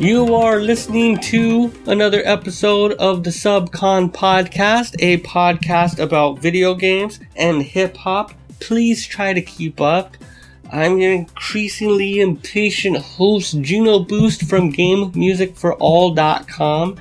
You are listening to another episode of the Subcon Podcast, a podcast about video games and hip hop. Please try to keep up. I'm your increasingly impatient host, Juno Boost from GameMusicForAll.com,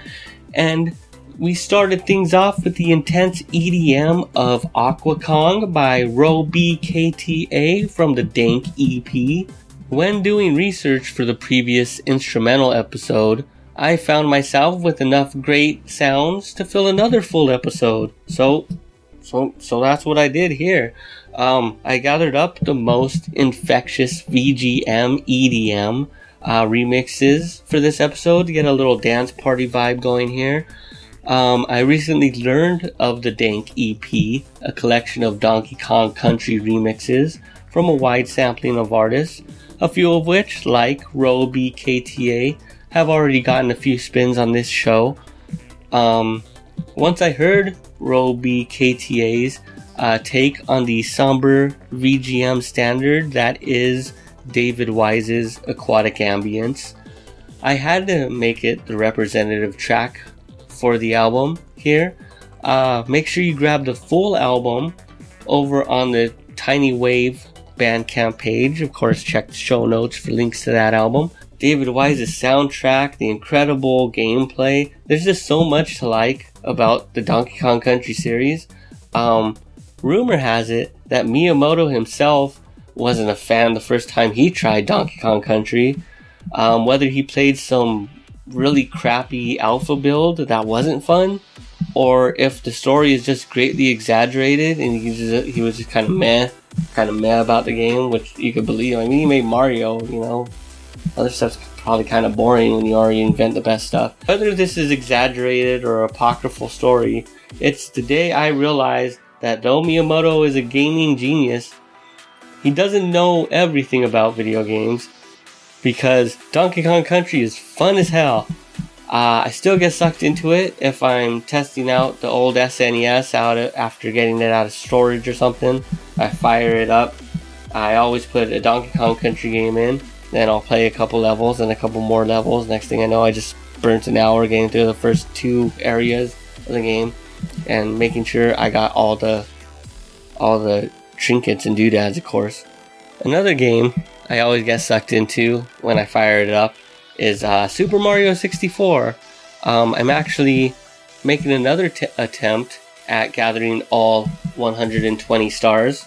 and we started things off with the intense EDM of Aqua Kong by RoBKTA from the Dank EP. When doing research for the previous instrumental episode, I found myself with enough great sounds to fill another full episode. So, so, so that's what I did here. Um, I gathered up the most infectious VGM EDM uh, remixes for this episode to get a little dance party vibe going here. Um, I recently learned of the Dank EP, a collection of Donkey Kong Country remixes from a wide sampling of artists, a few of which, like RoBKTA, have already gotten a few spins on this show. Um, once I heard RoBKTA's uh, take on the somber VGM standard that is David Wise's Aquatic Ambience, I had to make it the representative track for the album here. Uh, make sure you grab the full album over on the Tiny Wave Bandcamp page. Of course, check the show notes for links to that album. David Wise's soundtrack, the incredible gameplay. There's just so much to like about the Donkey Kong Country series. Um, rumor has it that Miyamoto himself wasn't a fan the first time he tried Donkey Kong Country. Um, whether he played some really crappy alpha build that wasn't fun, or if the story is just greatly exaggerated and he, just, he was just kind of meh, kind of meh about the game, which you could believe. I mean, he made Mario, you know. Other stuff's probably kind of boring when you already invent the best stuff. Whether this is exaggerated or apocryphal story, it's the day I realized that though Miyamoto is a gaming genius, he doesn't know everything about video games because Donkey Kong Country is fun as hell. Uh, I still get sucked into it if I'm testing out the old SNES out of, after getting it out of storage or something. I fire it up. I always put a Donkey Kong Country game in. Then I'll play a couple levels and a couple more levels. Next thing I know, I just burnt an hour getting through the first two areas of the game and making sure I got all the all the trinkets and doodads, of course. Another game I always get sucked into when I fire it up is uh, Super Mario 64. Um, I'm actually making another t- attempt at gathering all 120 stars.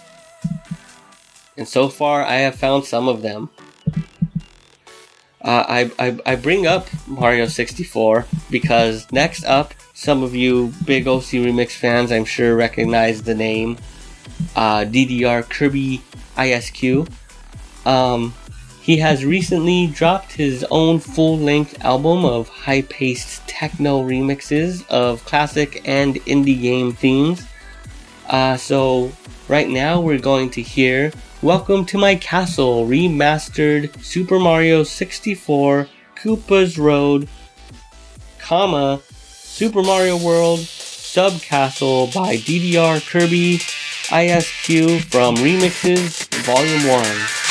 And so far, I have found some of them. Uh, I, I, I bring up Mario 64 because next up, some of you big OC Remix fans, I'm sure, recognize the name uh, DDR Kirby ISQ. Um, he has recently dropped his own full length album of high paced techno remixes of classic and indie game themes. Uh, so, right now we're going to hear Welcome to My Castle remastered Super Mario 64 Koopa's Road, comma, Super Mario World Sub Castle by DDR Kirby ISQ from Remixes Volume 1.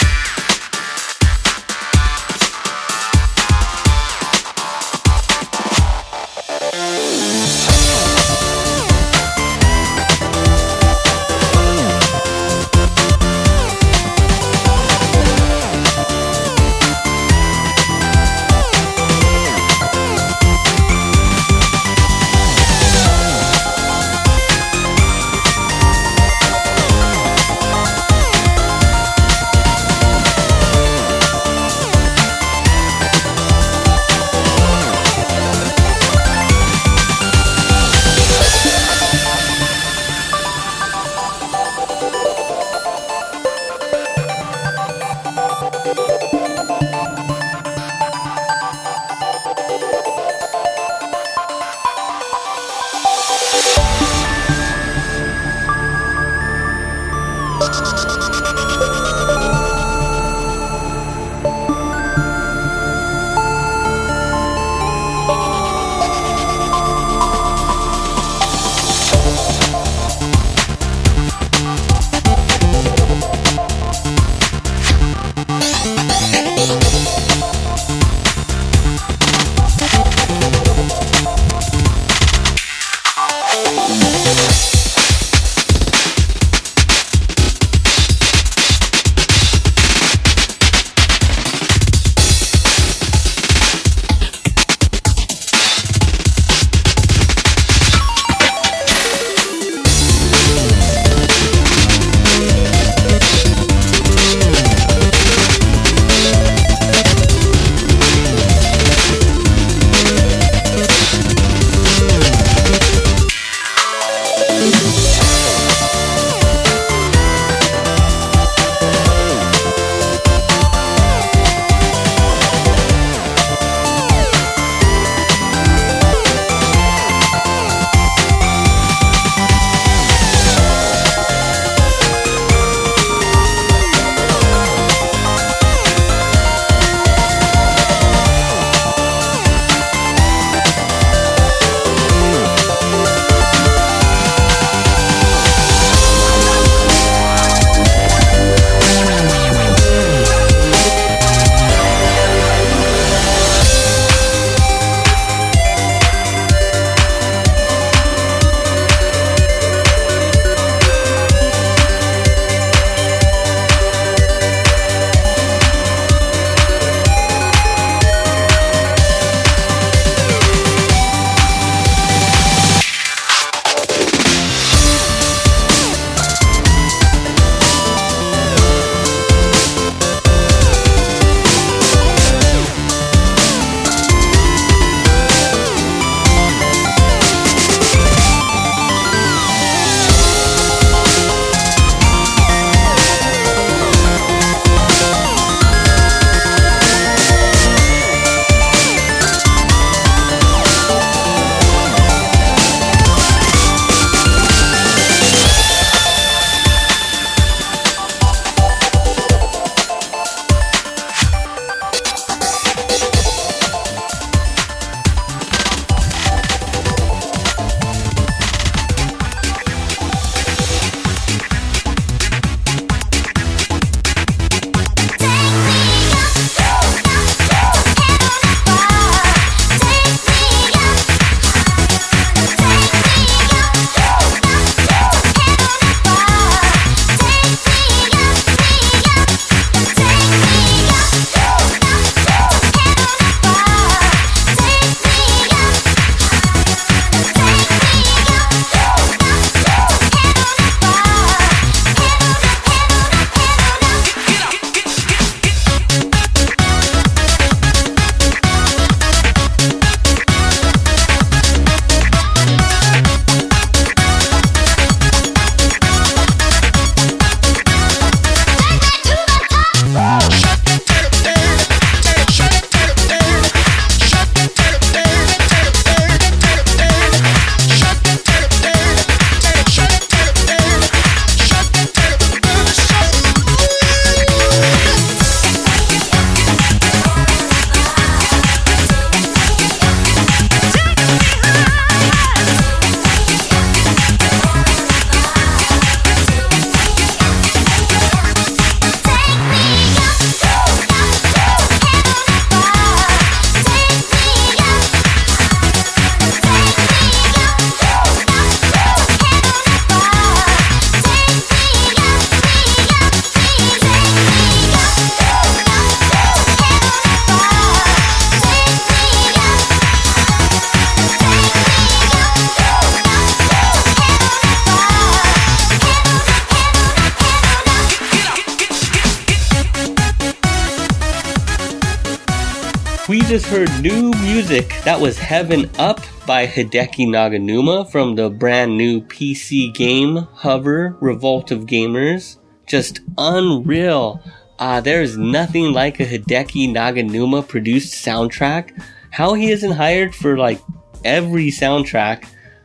Heard new music. That was Heaven Up by Hideki Naganuma from the brand new PC game Hover Revolt of Gamers. Just unreal. Uh, there's nothing like a Hideki Naganuma produced soundtrack. How he isn't hired for like every soundtrack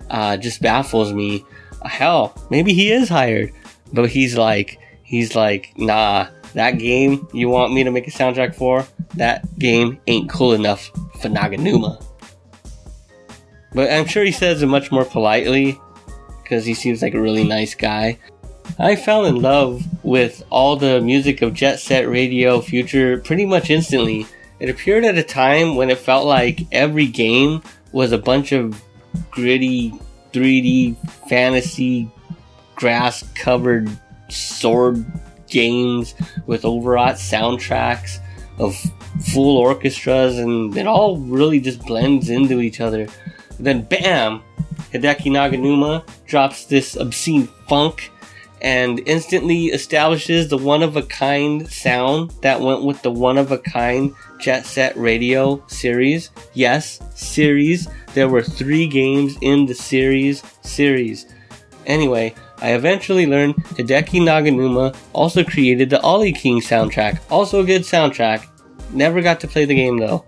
uh, just baffles me. Hell, maybe he is hired, but he's like, he's like, nah, that game you want me to make a soundtrack for, that game ain't cool enough for Naganuma. But I'm sure he says it much more politely because he seems like a really nice guy. I fell in love with all the music of Jet Set Radio Future pretty much instantly. It appeared at a time when it felt like every game was a bunch of gritty 3D fantasy grass covered sword games with overwrought soundtracks of full orchestras and it all really just blends into each other. Then bam, Hideki Naganuma drops this obscene funk and instantly establishes the one of a kind sound that went with the one of a kind Jet Set Radio series. Yes, series. There were three games in the series series. Anyway, I eventually learned Hideki Naganuma also created the Ollie King soundtrack. Also a good soundtrack. Never got to play the game though.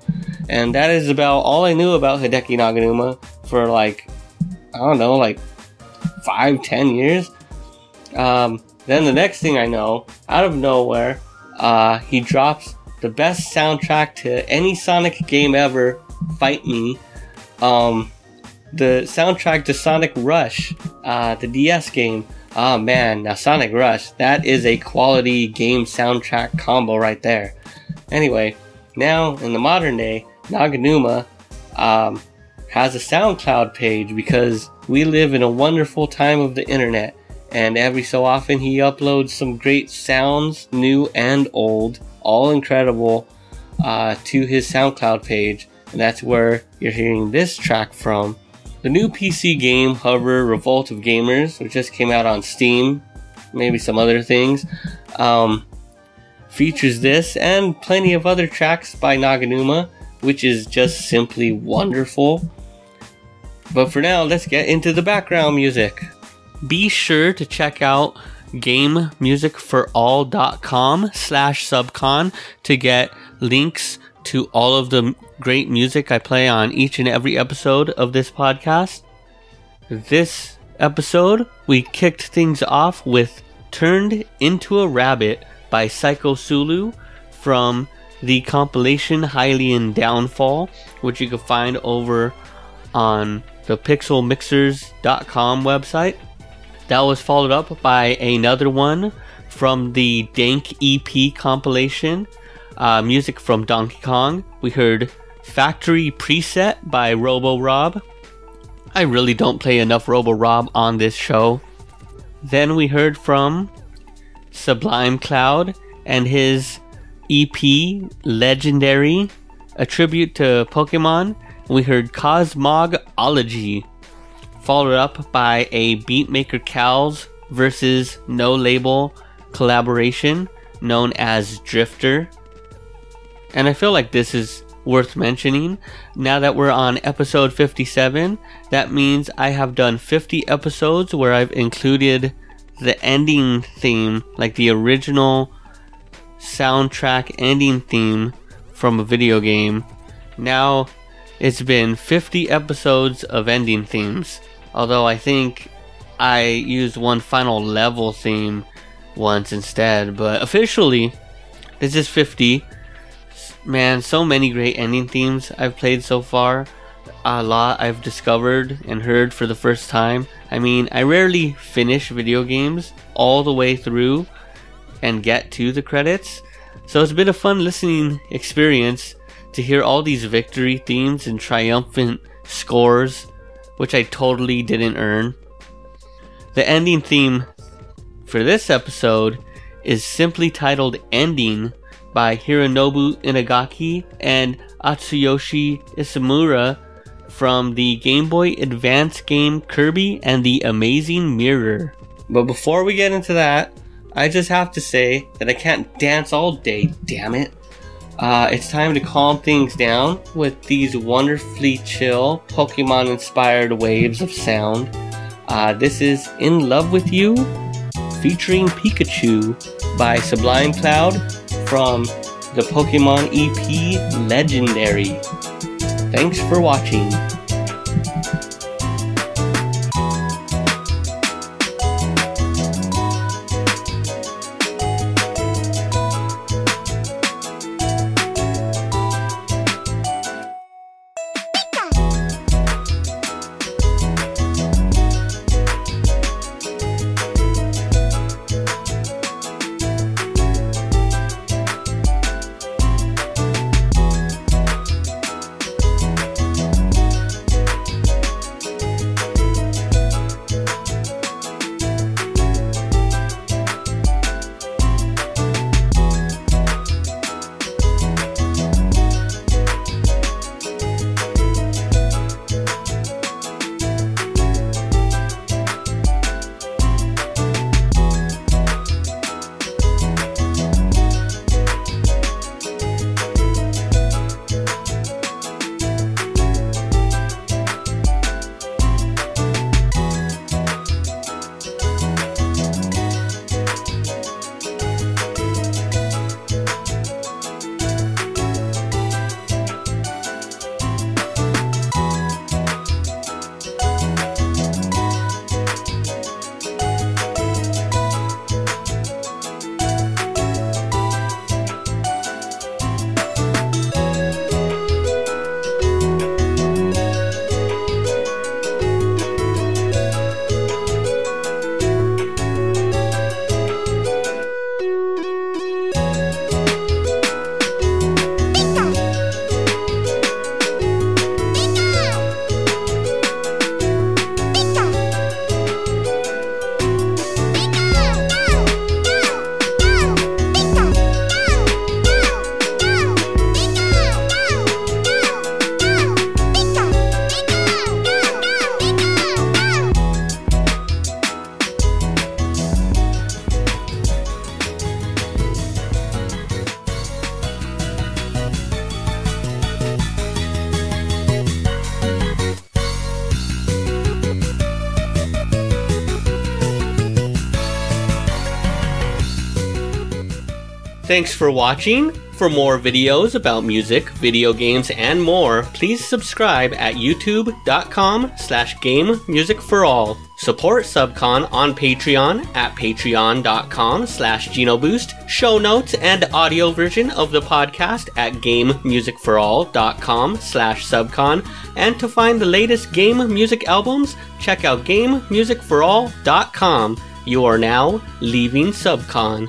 And that is about all I knew about Hideki Naganuma for like, I don't know, like five, ten years. Um, then the next thing I know, out of nowhere, uh, he drops the best soundtrack to any Sonic game ever, Fight Me. Um, the soundtrack to Sonic Rush, uh, the DS game. Oh man, now Sonic Rush, that is a quality game soundtrack combo right there. Anyway, now in the modern day, Naganuma um, has a SoundCloud page because we live in a wonderful time of the internet and every so often he uploads some great sounds, new and old, all incredible, uh, to his SoundCloud page, and that's where you're hearing this track from. The new PC game Hover Revolt of Gamers, which just came out on Steam, maybe some other things, um, features this and plenty of other tracks by Naganuma, which is just simply wonderful. But for now, let's get into the background music. Be sure to check out gamemusicforall.com slash subcon to get links to all of the great music I play on each and every episode of this podcast. This episode, we kicked things off with Turned Into a Rabbit by Psycho Sulu from the compilation Hylian Downfall, which you can find over on the pixelmixers.com website. That was followed up by another one from the Dank EP compilation, uh, music from Donkey Kong. We heard Factory Preset by Robo Rob. I really don't play enough Robo Rob on this show. Then we heard from Sublime Cloud and his EP Legendary, a tribute to Pokemon. We heard Cosmogology followed up by a Beatmaker Cals versus No Label collaboration known as Drifter. And I feel like this is worth mentioning. Now that we're on episode 57, that means I have done 50 episodes where I've included the ending theme, like the original soundtrack ending theme from a video game. Now it's been 50 episodes of ending themes. Although I think I used one final level theme once instead. But officially, this is 50. Man, so many great ending themes I've played so far. A lot I've discovered and heard for the first time. I mean, I rarely finish video games all the way through and get to the credits. So it's been a fun listening experience to hear all these victory themes and triumphant scores which I totally didn't earn. The ending theme for this episode is simply titled Ending by Hironobu Inagaki and Atsuyoshi Isemura from the Game Boy Advance game Kirby and the Amazing Mirror. But before we get into that, I just have to say that I can't dance all day, damn it. uh, it's time to calm things down with these wonderfully chill Pokemon inspired waves of sound. Uh, this is In Love with You featuring Pikachu by Sublime Cloud from the Pokemon EP Legendary. Thanks for watching. Thanks for watching. For more videos about music, video games, and more, please subscribe at youtube.com slash game music for all. Support Subcon on Patreon at patreon.com slash genoboost. Show notes and audio version of the podcast at gamemusicforall.com slash subcon. And to find the latest game music albums, check out gamemusicforall.com. You are now leaving Subcon.